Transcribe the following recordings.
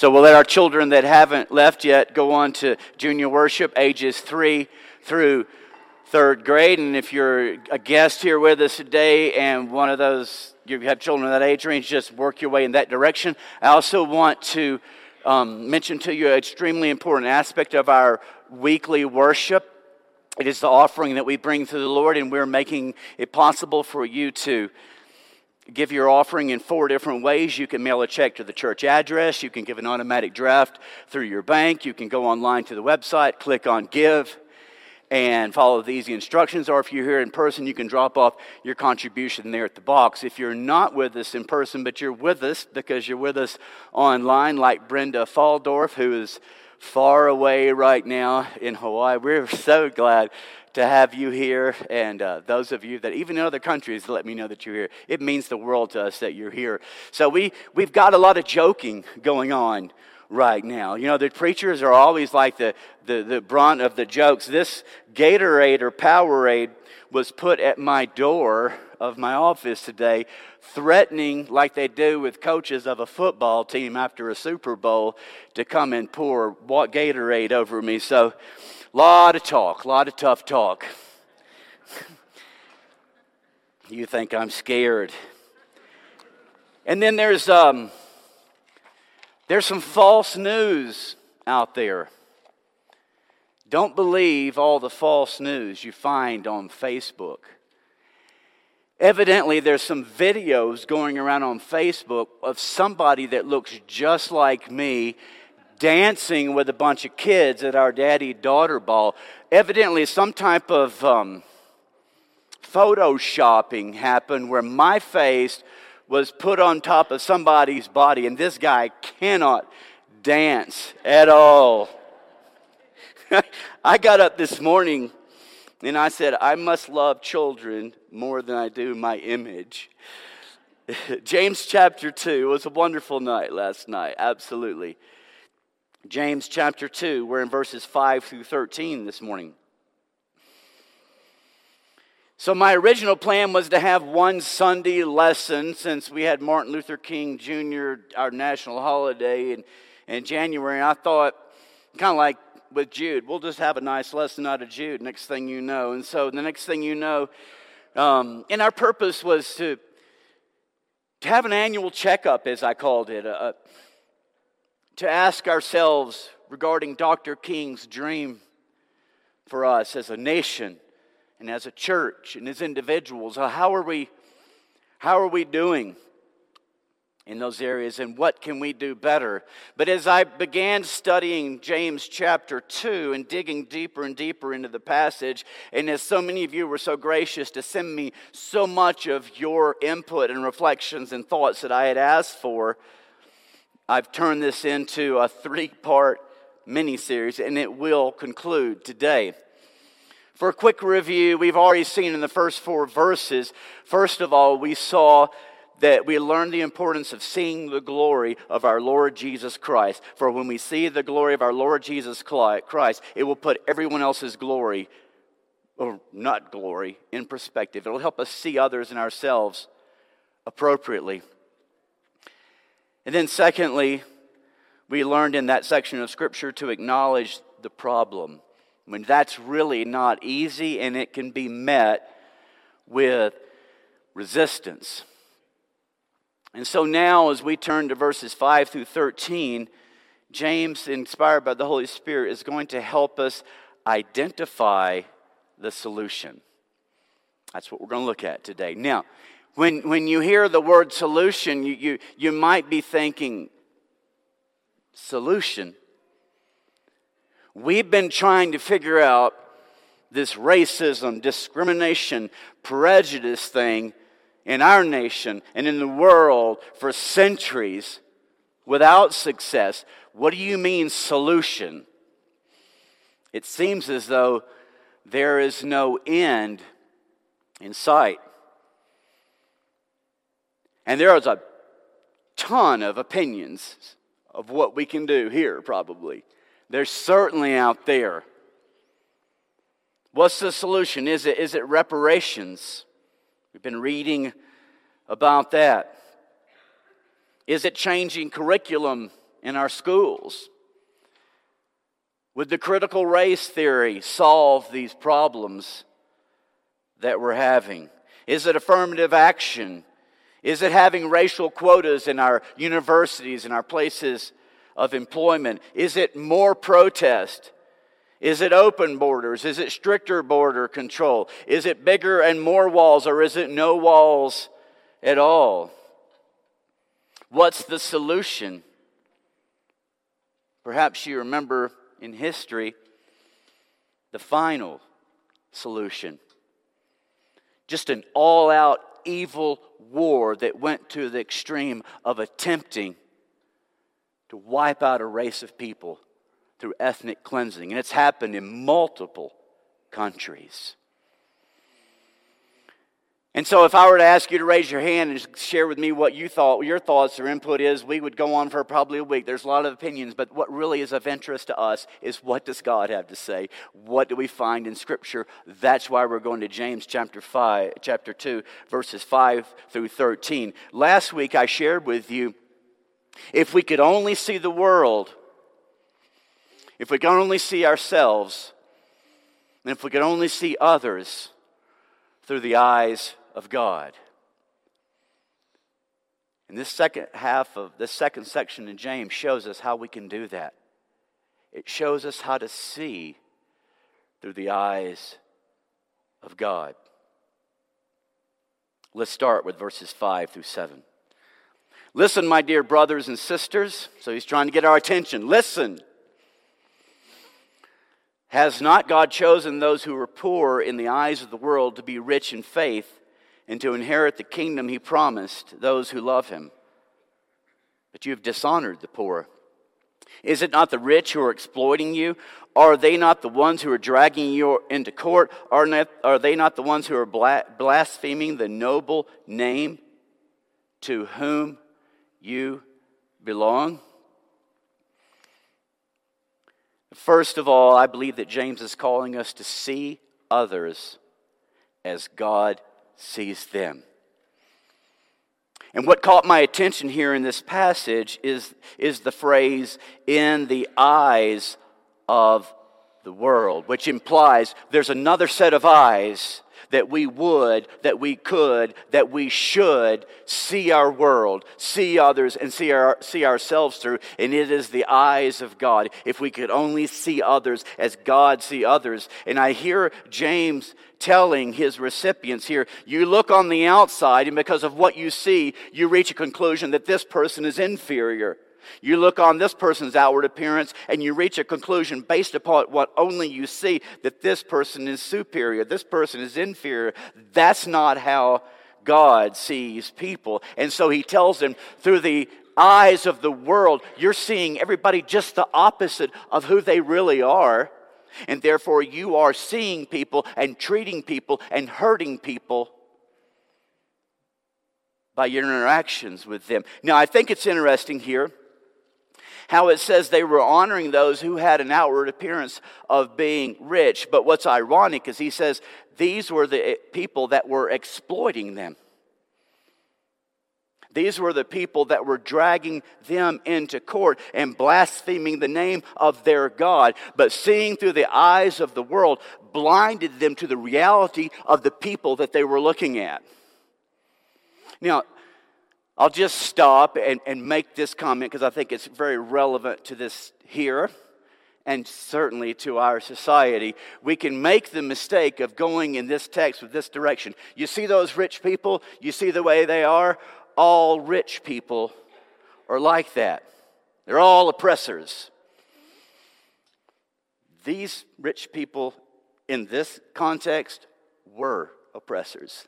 So we'll let our children that haven't left yet go on to junior worship, ages three through third grade. And if you're a guest here with us today and one of those, you have children of that age range, just work your way in that direction. I also want to um, mention to you an extremely important aspect of our weekly worship. It is the offering that we bring to the Lord, and we're making it possible for you to give your offering in four different ways. You can mail a check to the church address, you can give an automatic draft through your bank, you can go online to the website, click on Give, and follow the easy instructions. Or if you're here in person, you can drop off your contribution there at the box. If you're not with us in person, but you're with us because you're with us online, like Brenda Faldorf, who is far away right now in Hawaii, we're so glad to have you here. And uh, those of you that even in other countries let me know that you're here. It means the world to us that you're here. So we, we've got a lot of joking going on right now. You know, the preachers are always like the, the, the brunt of the jokes. This Gatorade or Powerade was put at my door of my office today, threatening, like they do with coaches of a football team after a Super Bowl, to come and pour Gatorade over me. So, lot of talk, lot of tough talk. you think I'm scared. And then there's um, there's some false news out there. Don't believe all the false news you find on Facebook. Evidently, there's some videos going around on Facebook of somebody that looks just like me dancing with a bunch of kids at our daddy daughter ball. Evidently, some type of um, photoshopping happened where my face was put on top of somebody's body, and this guy cannot dance at all. I got up this morning and I said, I must love children more than I do my image. James chapter 2 was a wonderful night last night, absolutely. James chapter 2, we're in verses 5 through 13 this morning. So, my original plan was to have one Sunday lesson since we had Martin Luther King Jr., our national holiday, in, in January. And I thought, kind of like with Jude, we'll just have a nice lesson out of Jude, next thing you know. And so, the next thing you know, um, and our purpose was to, to have an annual checkup, as I called it, uh, to ask ourselves regarding Dr. King's dream for us as a nation and as a church and as individuals. Uh, how are we, how are we doing in those areas and what can we do better? But as I began studying James chapter 2 and digging deeper and deeper into the passage, and as so many of you were so gracious to send me so much of your input and reflections and thoughts that I had asked for, I've turned this into a three part mini series and it will conclude today. For a quick review, we've already seen in the first four verses, first of all, we saw that we learn the importance of seeing the glory of our Lord Jesus Christ. For when we see the glory of our Lord Jesus Christ, it will put everyone else's glory, or not glory, in perspective. It'll help us see others and ourselves appropriately. And then, secondly, we learned in that section of Scripture to acknowledge the problem. I mean, that's really not easy and it can be met with resistance. And so now, as we turn to verses 5 through 13, James, inspired by the Holy Spirit, is going to help us identify the solution. That's what we're going to look at today. Now, when, when you hear the word solution, you, you, you might be thinking, solution? We've been trying to figure out this racism, discrimination, prejudice thing in our nation and in the world for centuries without success. What do you mean, solution? It seems as though there is no end in sight. And there is a ton of opinions of what we can do here, probably. They're certainly out there. What's the solution? Is it, is it reparations? We've been reading about that. Is it changing curriculum in our schools? Would the critical race theory solve these problems that we're having? Is it affirmative action? Is it having racial quotas in our universities and our places of employment? Is it more protest? Is it open borders? Is it stricter border control? Is it bigger and more walls, or is it no walls at all? What's the solution? Perhaps you remember in history the final solution. Just an all out evil war that went to the extreme of attempting to wipe out a race of people through ethnic cleansing. And it's happened in multiple countries. And so, if I were to ask you to raise your hand and share with me what you thought, your thoughts or input is, we would go on for probably a week. There's a lot of opinions, but what really is of interest to us is what does God have to say? What do we find in Scripture? That's why we're going to James chapter five, chapter two, verses five through thirteen. Last week I shared with you, if we could only see the world, if we can only see ourselves, and if we can only see others through the eyes of God. And this second half of this second section in James shows us how we can do that. It shows us how to see through the eyes of God. Let's start with verses 5 through 7. Listen, my dear brothers and sisters. So he's trying to get our attention. Listen. Has not God chosen those who are poor in the eyes of the world to be rich in faith and to inherit the kingdom he promised those who love him. But you have dishonored the poor. Is it not the rich who are exploiting you? Are they not the ones who are dragging you into court? Are, not, are they not the ones who are blaspheming the noble name to whom you belong? First of all, I believe that James is calling us to see others as God sees them. And what caught my attention here in this passage is, is the phrase, in the eyes of the world, which implies there's another set of eyes that we would, that we could, that we should see our world, see others, and see, our, see ourselves through. And it is the eyes of God. If we could only see others as God see others. And I hear James telling his recipients here, you look on the outside, and because of what you see, you reach a conclusion that this person is inferior. You look on this person's outward appearance and you reach a conclusion based upon what only you see that this person is superior, this person is inferior. That's not how God sees people. And so he tells them through the eyes of the world, you're seeing everybody just the opposite of who they really are. And therefore, you are seeing people and treating people and hurting people by your interactions with them. Now, I think it's interesting here how it says they were honoring those who had an outward appearance of being rich. But what's ironic is he says these were the eh, people that were exploiting them. These were the people that were dragging them into court and blaspheming the name of their God. But seeing through the eyes of the world blinded them to the reality of the people that they were looking at. Now, I'll just stop and, and make this comment because I think it's very relevant to this here and certainly to our society. We can make the mistake of going in this text with this direction. You see those rich people? You see the way they are? All rich people are like that. They're all oppressors. These rich people in this context were oppressors.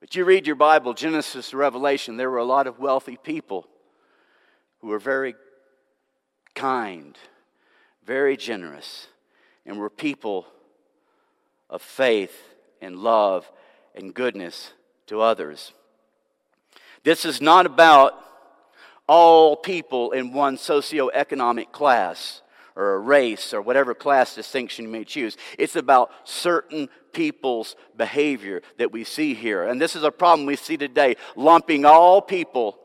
But you read your Bible, Genesis Revelation, there were a lot of wealthy people who were very kind, very generous, and were people of faith and love and goodness to others. This is not about all people in one socioeconomic class or a race or whatever class distinction you may choose. It's about certain people's behavior that we see here. And this is a problem we see today, lumping all people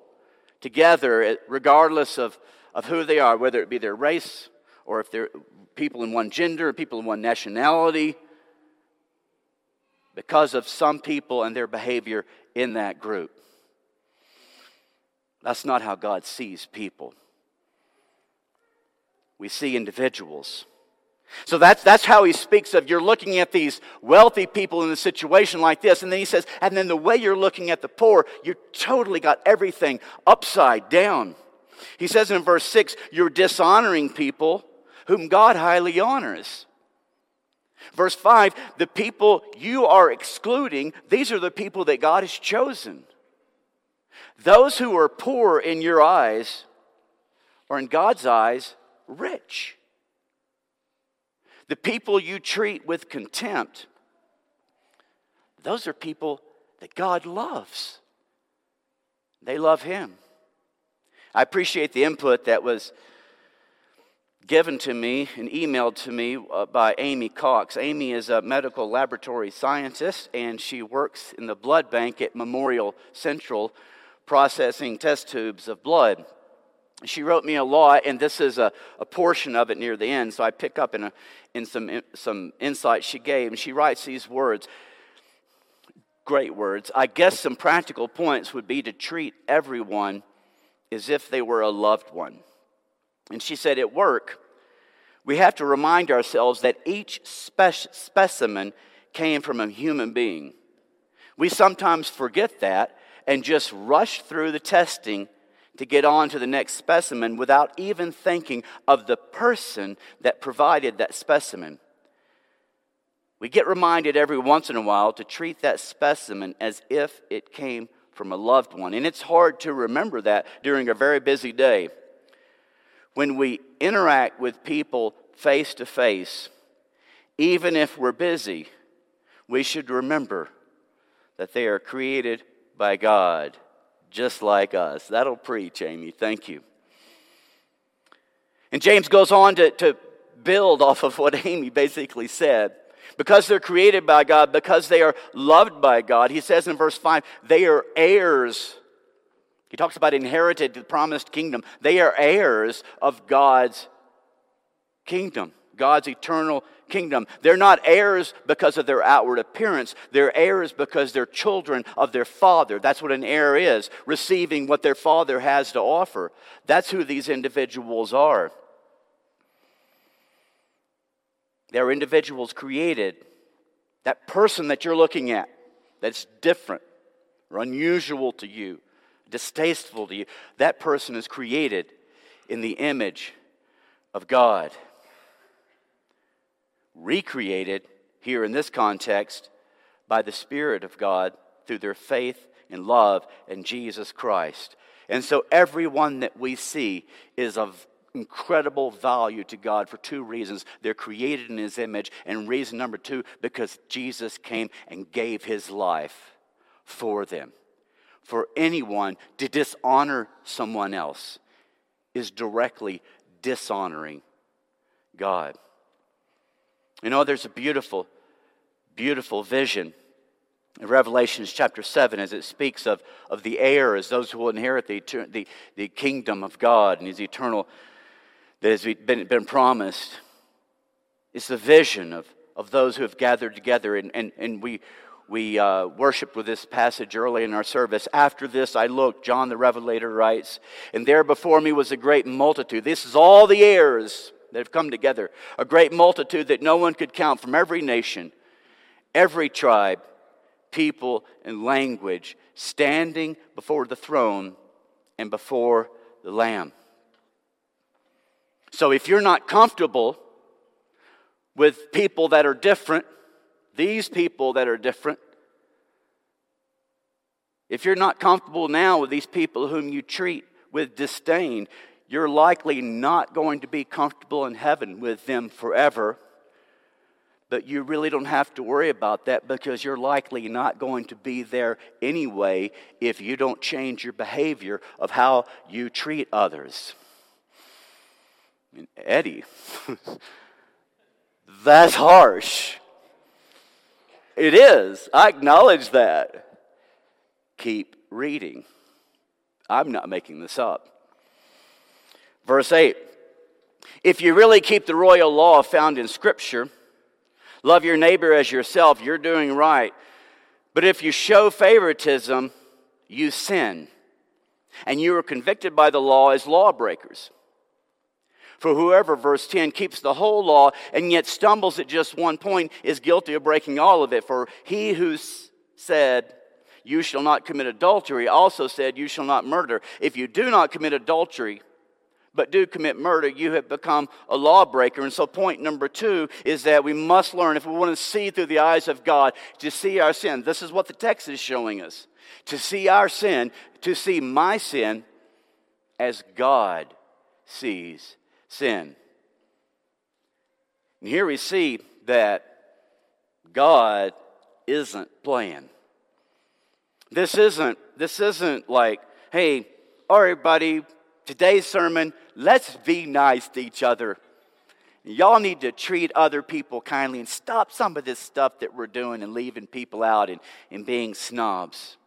together, regardless of, of who they are, whether it be their race or if they're people in one gender, or people in one nationality, because of some people and their behavior in that group. That's not how God sees people. We see individuals. So that's, that's how he speaks of you're looking at these wealthy people in a situation like this. And then he says, and then the way you're looking at the poor, you've totally got everything upside down. He says in verse 6, you're dishonoring people whom God highly honors. Verse 5, the people you are excluding, these are the people that God has chosen. Those who are poor in your eyes are in God's eyes rich. The people you treat with contempt, those are people that God loves. They love Him. I appreciate the input that was given to me and emailed to me uh, by Amy Cox. Amy is a medical laboratory scientist and she works in the blood bank at Memorial Central processing test tubes of blood. She wrote me a lot, and this is a, a portion of it near the end, so I pick up in, a, in some, in some insights she gave. And she writes these words great words. I guess some practical points would be to treat everyone as if they were a loved one. And she said, At work, we have to remind ourselves that each spe- specimen came from a human being. We sometimes forget that and just rush through the testing to get on to the next specimen without even thinking of the person that provided that specimen. We get reminded every once in a while to treat that specimen as if it came from a loved one. And it's hard to remember that during a very busy day. When we interact with people face to face, even if we're busy, we should remember that they are created by God, just like us. That'll preach, Amy. Thank you. And James goes on to, to build off of what Amy basically said. Because they're created by God, because they are loved by God, he says in verse 5, they are heirs he talks about inherited the promised kingdom. They are heirs of God's kingdom, God's eternal kingdom. They're not heirs because of their outward appearance. They're heirs because they're children of their father. That's what an heir is, receiving what their father has to offer. That's who these individuals are. They're individuals created. That person that you're looking at that's different or unusual to you distasteful to you, that person is created in the image of God. Recreated, here in this context, by the Spirit of God through their faith and love in Jesus Christ. And so everyone that we see is of incredible value to God for two reasons. They're created in His image, and reason number two, because Jesus came and gave His life for them for anyone to dishonor someone else is directly dishonoring God. You know, there's a beautiful, beautiful vision in Revelations chapter 7 as it speaks of, of the heirs, those who will inherit the, the, the kingdom of God and his eternal, that has been, been promised. It's the vision of, of those who have gathered together, and, and, and we, we uh, worshiped with this passage early in our service. After this, I looked, John the Revelator writes, and there before me was a great multitude. This is all the heirs that have come together, a great multitude that no one could count from every nation, every tribe, people, and language, standing before the throne and before the Lamb. So if you're not comfortable with people that are different, these people that are different, if you're not comfortable now with these people whom you treat with disdain, you're likely not going to be comfortable in heaven with them forever. But you really don't have to worry about that because you're likely not going to be there anyway if you don't change your behavior of how you treat others. I mean, Eddie, that's harsh. It is. I acknowledge that. Keep reading. I'm not making this up. Verse 8 If you really keep the royal law found in Scripture, love your neighbor as yourself, you're doing right. But if you show favoritism, you sin, and you are convicted by the law as lawbreakers. For whoever, verse 10, keeps the whole law and yet stumbles at just one point is guilty of breaking all of it. For he who said, You shall not commit adultery, also said, You shall not murder. If you do not commit adultery, but do commit murder, you have become a lawbreaker. And so, point number two is that we must learn, if we want to see through the eyes of God, to see our sin. This is what the text is showing us. To see our sin, to see my sin as God sees sin. And here we see that God isn't playing. This isn't, this isn't like, hey, all right, buddy, today's sermon, let's be nice to each other. Y'all need to treat other people kindly and stop some of this stuff that we're doing and leaving people out and, and being snobs.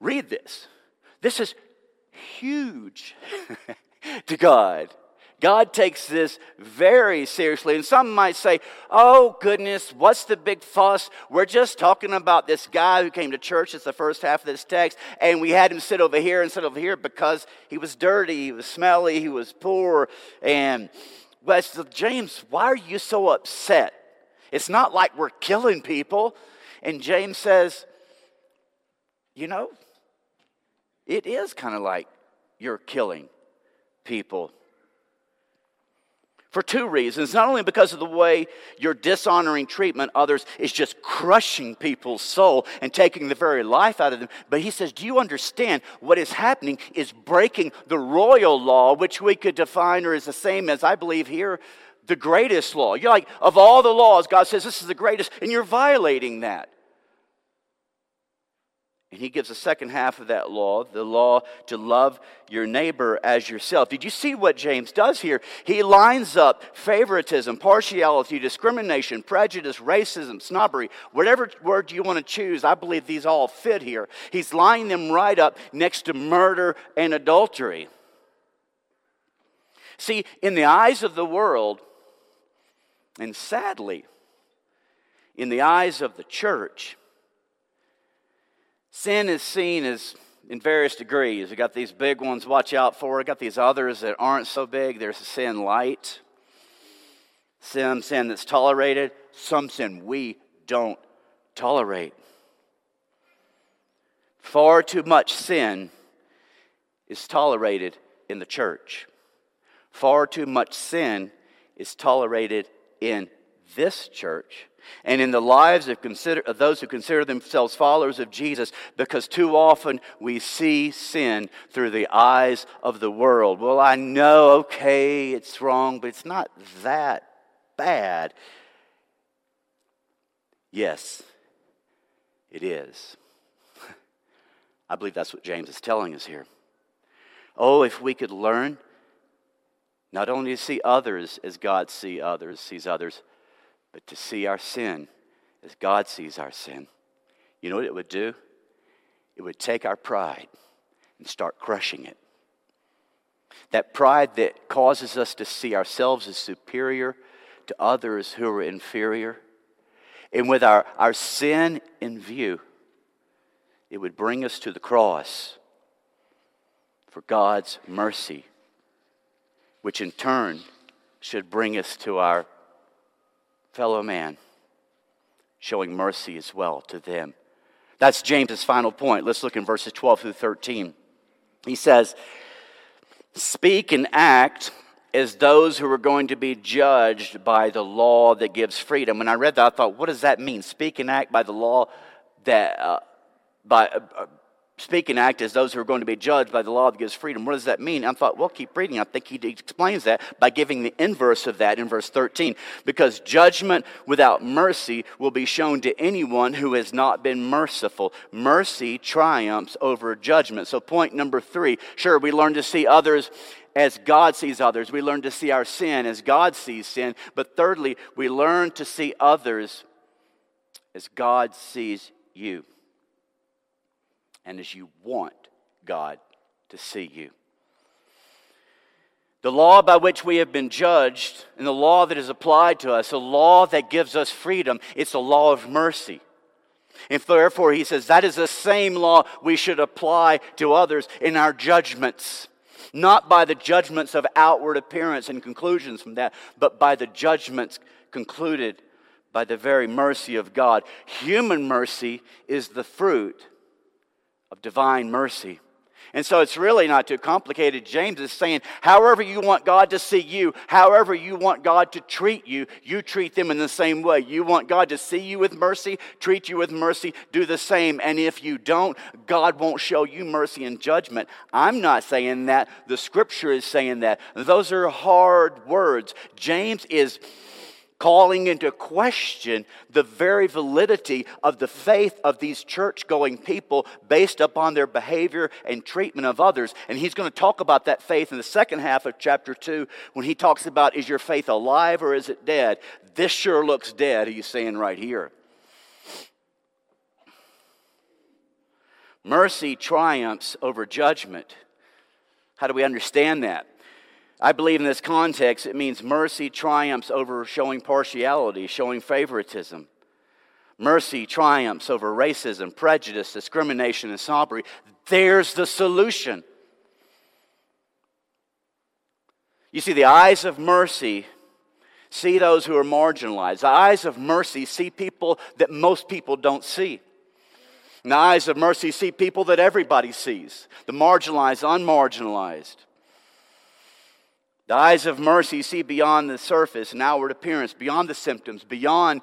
Read this. This is huge to God. God takes this very seriously. And some might say, oh, goodness, what's the big fuss? We're just talking about this guy who came to church. It's the first half of this text. And we had him sit over here and sit over here because he was dirty, he was smelly, he was poor. And West James, why are you so upset? It's not like we're killing people. And James says, you know, it is kind of like you're killing people. For two reasons. Not only because of the way your dishonoring treatment others is just crushing people's soul and taking the very life out of them, but he says, Do you understand what is happening is breaking the royal law, which we could define or is the same as I believe here, the greatest law. You're like, of all the laws, God says this is the greatest, and you're violating that. And he gives the second half of that law, the law to love your neighbor as yourself. Did you see what James does here? He lines up favoritism, partiality, discrimination, prejudice, racism, snobbery, whatever word you want to choose. I believe these all fit here. He's lining them right up next to murder and adultery. See, in the eyes of the world, and sadly, in the eyes of the church, Sin is seen as in various degrees. We got these big ones, watch out for. We got these others that aren't so big. There's a sin light, some sin that's tolerated, some sin we don't tolerate. Far too much sin is tolerated in the church. Far too much sin is tolerated in this church and in the lives of, consider, of, those who consider themselves followers of Jesus because too often we see sin through the eyes of the world. Well, I know, okay, it's wrong, but it's not that bad. Yes, it is. I believe that's what James is telling us here. Oh, if we could learn not only to see others as God see others, sees others, but to see our sin as God sees our sin. You know what it would do? It would take our pride and start crushing it. That pride that causes us to see ourselves as superior to others who are inferior. And with our, our sin in view, it would bring us to the cross for God's mercy, which in turn should bring us to our fellow man, showing mercy as well to them. That's James's final point. Let's look in verses 12 through 13. He says, Speak and act as those who are going to be judged by the law that gives freedom. When I read that, I thought, what does that mean? Speak and act by the law that, uh, by, uh, speak and act as those who are going to be judged by the law that gives freedom. What does that mean? I thought, well, keep reading. I think he explains that by giving the inverse of that in verse 13. Because judgment without mercy will be shown to anyone who has not been merciful. Mercy triumphs over judgment. So, point number three sure, we learn to see others as God sees others. We learn to see our sin as God sees sin. But thirdly, we learn to see others as God sees you and as you want God to see you. The law by which we have been judged and the law that is applied to us, a law that gives us freedom, it's a law of mercy. And therefore, he says that is the same law we should apply to others in our judgments. Not by the judgments of outward appearance and conclusions from that, but by the judgments concluded by the very mercy of God. Human mercy is the fruit of divine mercy. And so it's really not too complicated. James is saying, however you want God to see you, however you want God to treat you, you treat them in the same way. You want God to see you with mercy, treat you with mercy, do the same. And if you don't, God won't show you mercy and judgment. I'm not saying that. The scripture is saying that. Those are hard words. James is calling into question the very validity of the faith of these church going people based upon their behavior and treatment of others. And he's going to talk about that faith in the second half of chapter 2 when he talks about is your faith alive or is it dead? This sure looks dead, he's saying right here. Mercy triumphs over judgment. How do we understand that? I believe in this context, it means mercy triumphs over showing partiality, showing favoritism. Mercy triumphs over racism, prejudice, discrimination, and snobbery. There's the solution. You see, the eyes of mercy see those who are marginalized. The eyes of mercy see people that most people don't see. And the eyes of mercy see people that everybody sees the marginalized, unmarginalized. The eyes of mercy see beyond the surface and outward appearance, beyond the symptoms, beyond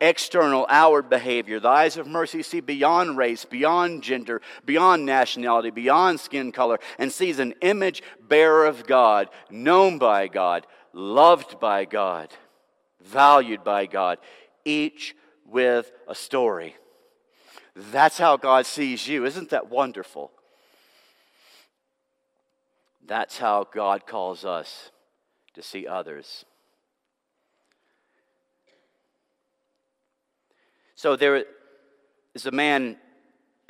external outward behavior. The eyes of mercy see beyond race, beyond gender, beyond nationality, beyond skin color, and sees an image bearer of God, known by God, loved by God, valued by God, each with a story. That's how God sees you. Isn't that wonderful? That's how God calls us to see others. So there is a man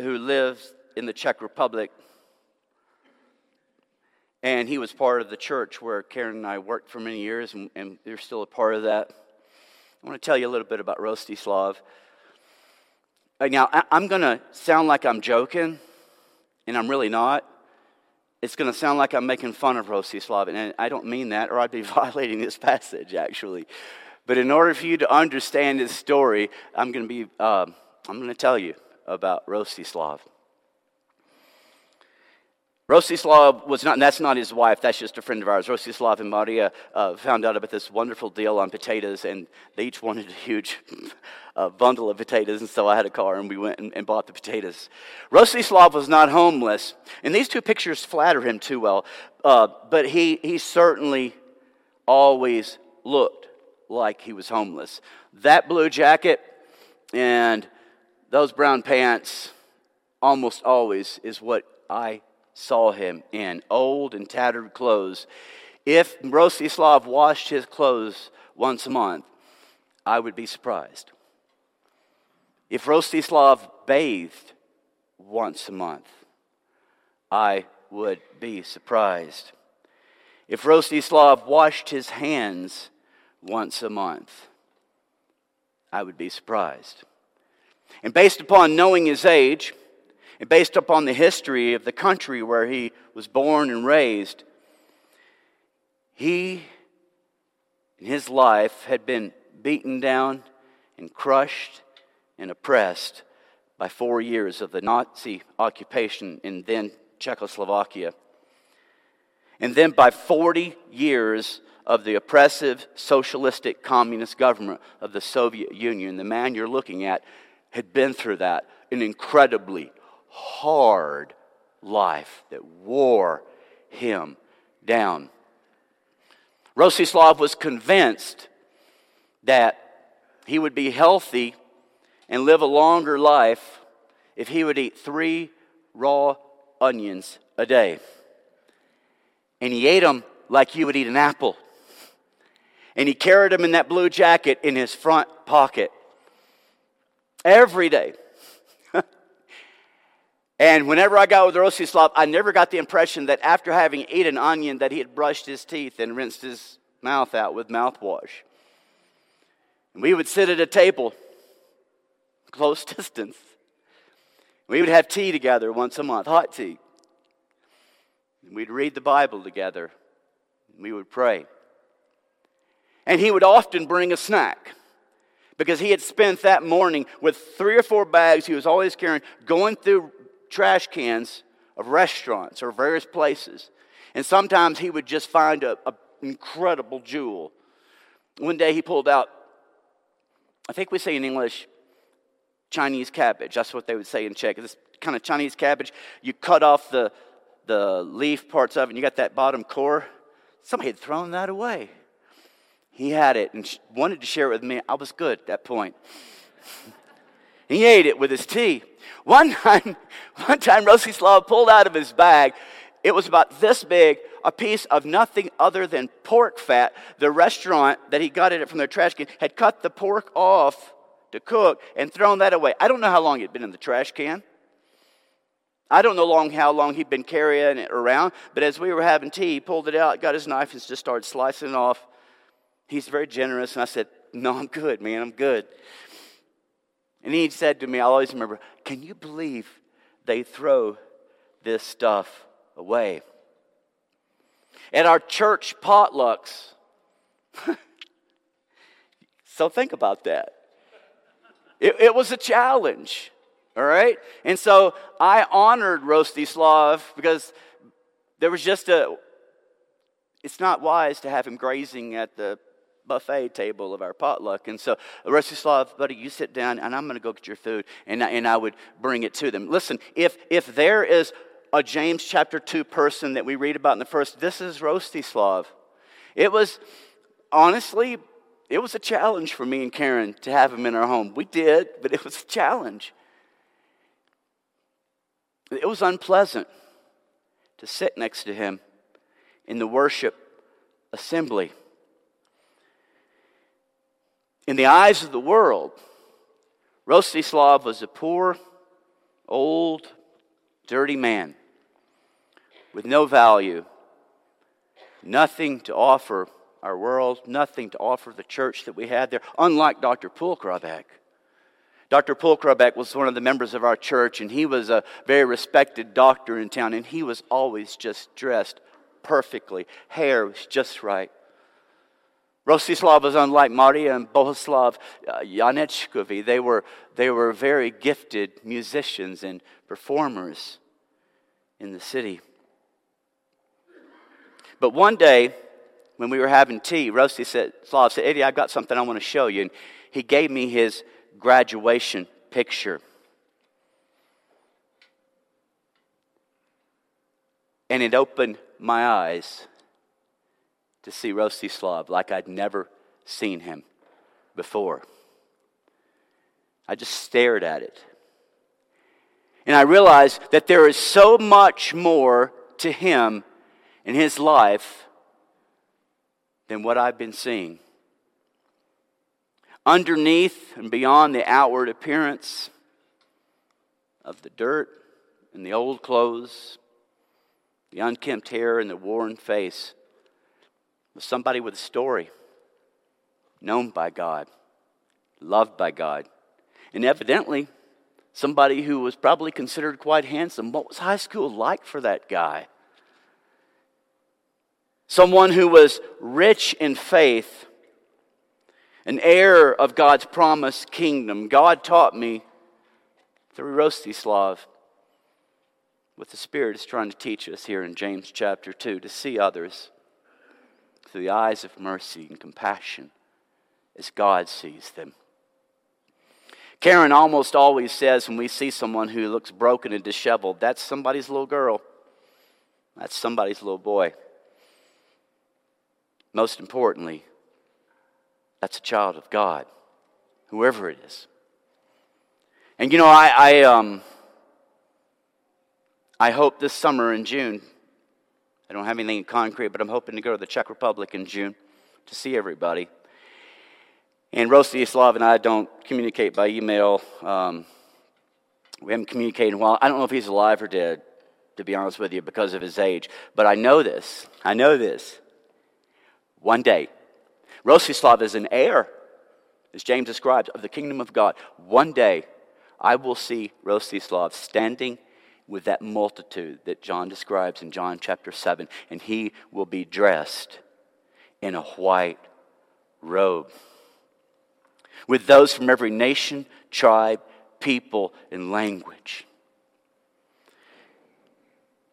who lives in the Czech Republic, and he was part of the church where Karen and I worked for many years, and, and they're still a part of that. I want to tell you a little bit about Rostislav. Now, I'm going to sound like I'm joking, and I'm really not it's going to sound like I'm making fun of Rostislav, and I don't mean that, or I'd be violating this passage, actually. But in order for you to understand this story, I'm going to be, uh, I'm going to tell you about Rostislav. Rostislav was not, that's not his wife, that's just a friend of ours. Rostislav and Maria uh, found out about this wonderful deal on potatoes, and they each wanted a huge uh, bundle of potatoes, and so I had a car, and we went and, and bought the potatoes. Rostislav was not homeless, and these two pictures flatter him too well, uh, but he, he certainly always looked like he was homeless. That blue jacket and those brown pants almost always is what I saw him in old and tattered clothes. If Rostislav washed his clothes once a month, I would be surprised. If Rostislav bathed once a month, I would be surprised. If Rostislav washed his hands once a month, I would be surprised. And based upon knowing his age, and based upon the history of the country where he was born and raised, he in his life had been beaten down and crushed and oppressed by four years of the Nazi occupation in then Czechoslovakia. And then by 40 years of the oppressive socialistic communist government of the Soviet Union. The man you're looking at had been through that, an incredibly hard life that wore him down. Rostislav was convinced that he would be healthy and live a longer life if he would eat three raw onions a day. And he ate them like you would eat an apple. And he carried them in that blue jacket in his front pocket every day. And whenever I got with Rostislav, I never got the impression that after having eaten an onion that he had brushed his teeth and rinsed his mouth out with mouthwash. And we would sit at a table, close distance. We would have tea together once a month, hot tea. And we'd read the Bible together. And we would pray. And he would often bring a snack because he had spent that morning with three or four bags he was always carrying, going through trash cans of restaurants or various places. And sometimes he would just find an incredible jewel. One day he pulled out, I think we say in English, Chinese cabbage. That's what they would say in Czech. This kind of Chinese cabbage. You cut off the, the leaf parts of it, and you got that bottom core. Somebody had thrown that away. He had it and wanted to share it with me. I was good at that point. he ate it with his tea. One time, one time Rostislav pulled out of his bag, it was about this big, a piece of nothing other than pork fat. The restaurant that he got it from their trash can had cut the pork off to cook and thrown that away. I don't know how long it had been in the trash can. I don't know long how long he'd been carrying it around, but as we were having tea, he pulled it out, got his knife, and just started slicing it off. He's very generous, and I said, No, I'm good, man, I'm good. And he said to me, I'll always remember, Can you believe they throw this stuff away? At our church potlucks, so think about that. It, it, was a challenge, all right? And so I honored Rostislav because there was just a, it's not wise to have him grazing at the buffet table of our potluck. And so, Rostislav, buddy, you sit down and I'm going to go get your food. And I, and I would bring it to them. Listen, if, if there is a James chapter 2 person that we read about in the first, this is Rostislav. It was, honestly, it was a challenge for me and Karen to have him in our home. We did, but it was a challenge. It was unpleasant to sit next to him in the worship assembly. In the eyes of the world, Rostislav was a poor, old, dirty man with no value, nothing to offer our world, nothing to offer the church that we had there, unlike Dr. Pulkrabek. Dr. Pulkrabek was one of the members of our church, and he was a very respected doctor in town, and he was always just dressed perfectly. Hair was just right. Rostislav was unlike Maria and Bohuslav uh, They were, they were very gifted musicians and performers in the city. But one day, when we were having tea, Rostislav said, Eddie, I've got something I want to show you. And he gave me his graduation picture. And it opened my eyes to see Rostislav like I'd never seen him before. I just stared at it. And I realized that there is so much more to him in his life than what I've been seeing. Underneath and beyond the outward appearance of the dirt and the old clothes, the unkempt hair and the worn face, somebody with a story, known by God, loved by God, and evidently somebody who was probably considered quite handsome. What was high school like for that guy? Someone who was rich in faith, an heir of God's promised kingdom. God taught me through Rostislav what the Spirit is trying to teach us here in James chapter 2 to see others through the eyes of mercy and compassion as God sees them. Karen almost always says when we see someone who looks broken and disheveled, that's somebody's little girl. That's somebody's little boy. Most importantly, that's a child of God, whoever it is. And you know, I, I, um, I hope this summer in June I don't have anything concrete, but I'm hoping to go to the Czech Republic in June to see everybody. And Rostislav and I don't communicate by email um, We haven't communicated in a while. I don't know if he's alive or dead, to be honest with you, because of his age. But I know this. I know this. One day, Rostislav is an heir, as James describes, of the kingdom of God. One day, I will see Rostislav standing with that multitude that John describes in John chapter 7, and he will be dressed in a white robe. With those from every nation, tribe, people, and language.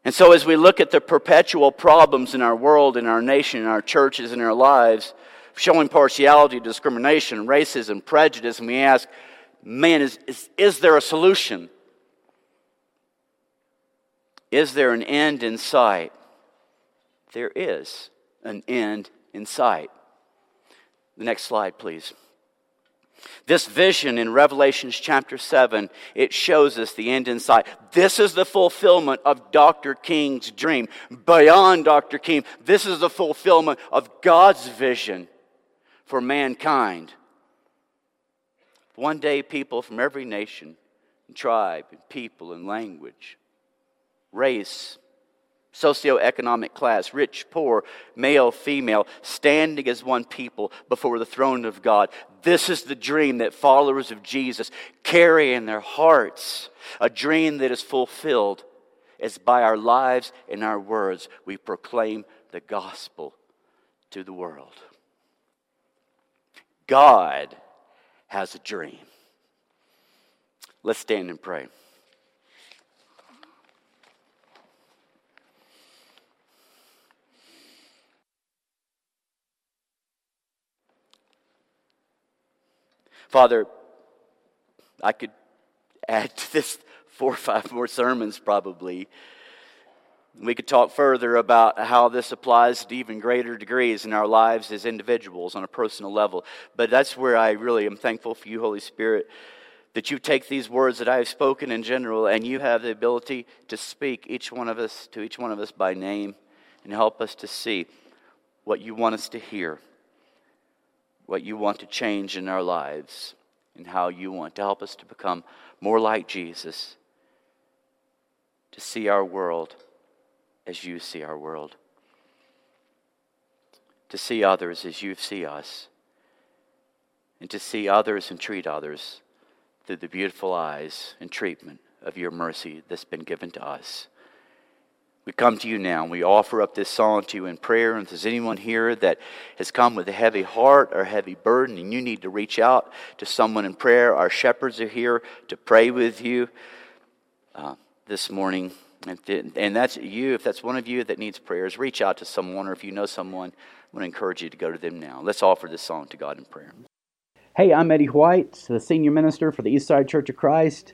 And so, as we look at the perpetual problems in our world, in our nation, in our churches, in our lives, showing partiality, discrimination, racism, prejudice, and we ask, man, is, is, is there a solution? Is there an end in sight? There is an end in sight. The next slide, please. This vision in Revelations chapter 7, it shows us the end in sight. This is the fulfillment of Dr. King's dream. Beyond Dr. King, this is the fulfillment of God's vision for mankind. One day, people from every nation, and tribe, and people, and language, race, socioeconomic class, rich, poor, male, female, standing as one people before the throne of God. This is the dream that followers of Jesus carry in their hearts, a dream that is fulfilled as by our lives and our words we proclaim the gospel to the world. God has a dream. Let's stand and pray. Father, I could add to this four or five more sermons probably. We could talk further about how this applies to even greater degrees in our lives as individuals on a personal level. But that's where I really am thankful for you, Holy Spirit, that you take these words that I have spoken in general and you have the ability to speak each one of us to each one of us by name and help us to see what you want us to hear what you want to change in our lives and how you want to help us to become more like Jesus, to see our world as you see our world, to see others as you see us, and to see others and treat others through the beautiful eyes and treatment of your mercy that's been given to us. We come to you now and we offer up this song to you in prayer. And if there's anyone here that has come with a heavy heart or heavy burden and you need to reach out to someone in prayer, our shepherds are here to pray with you uh, this morning. And, and that's you, if that's one of you that needs prayers, reach out to someone, or if you know someone, I want to encourage you to go to them now. Let's offer this song to God in prayer. Hey, I'm Eddie White, the senior minister for the Eastside Church of Christ.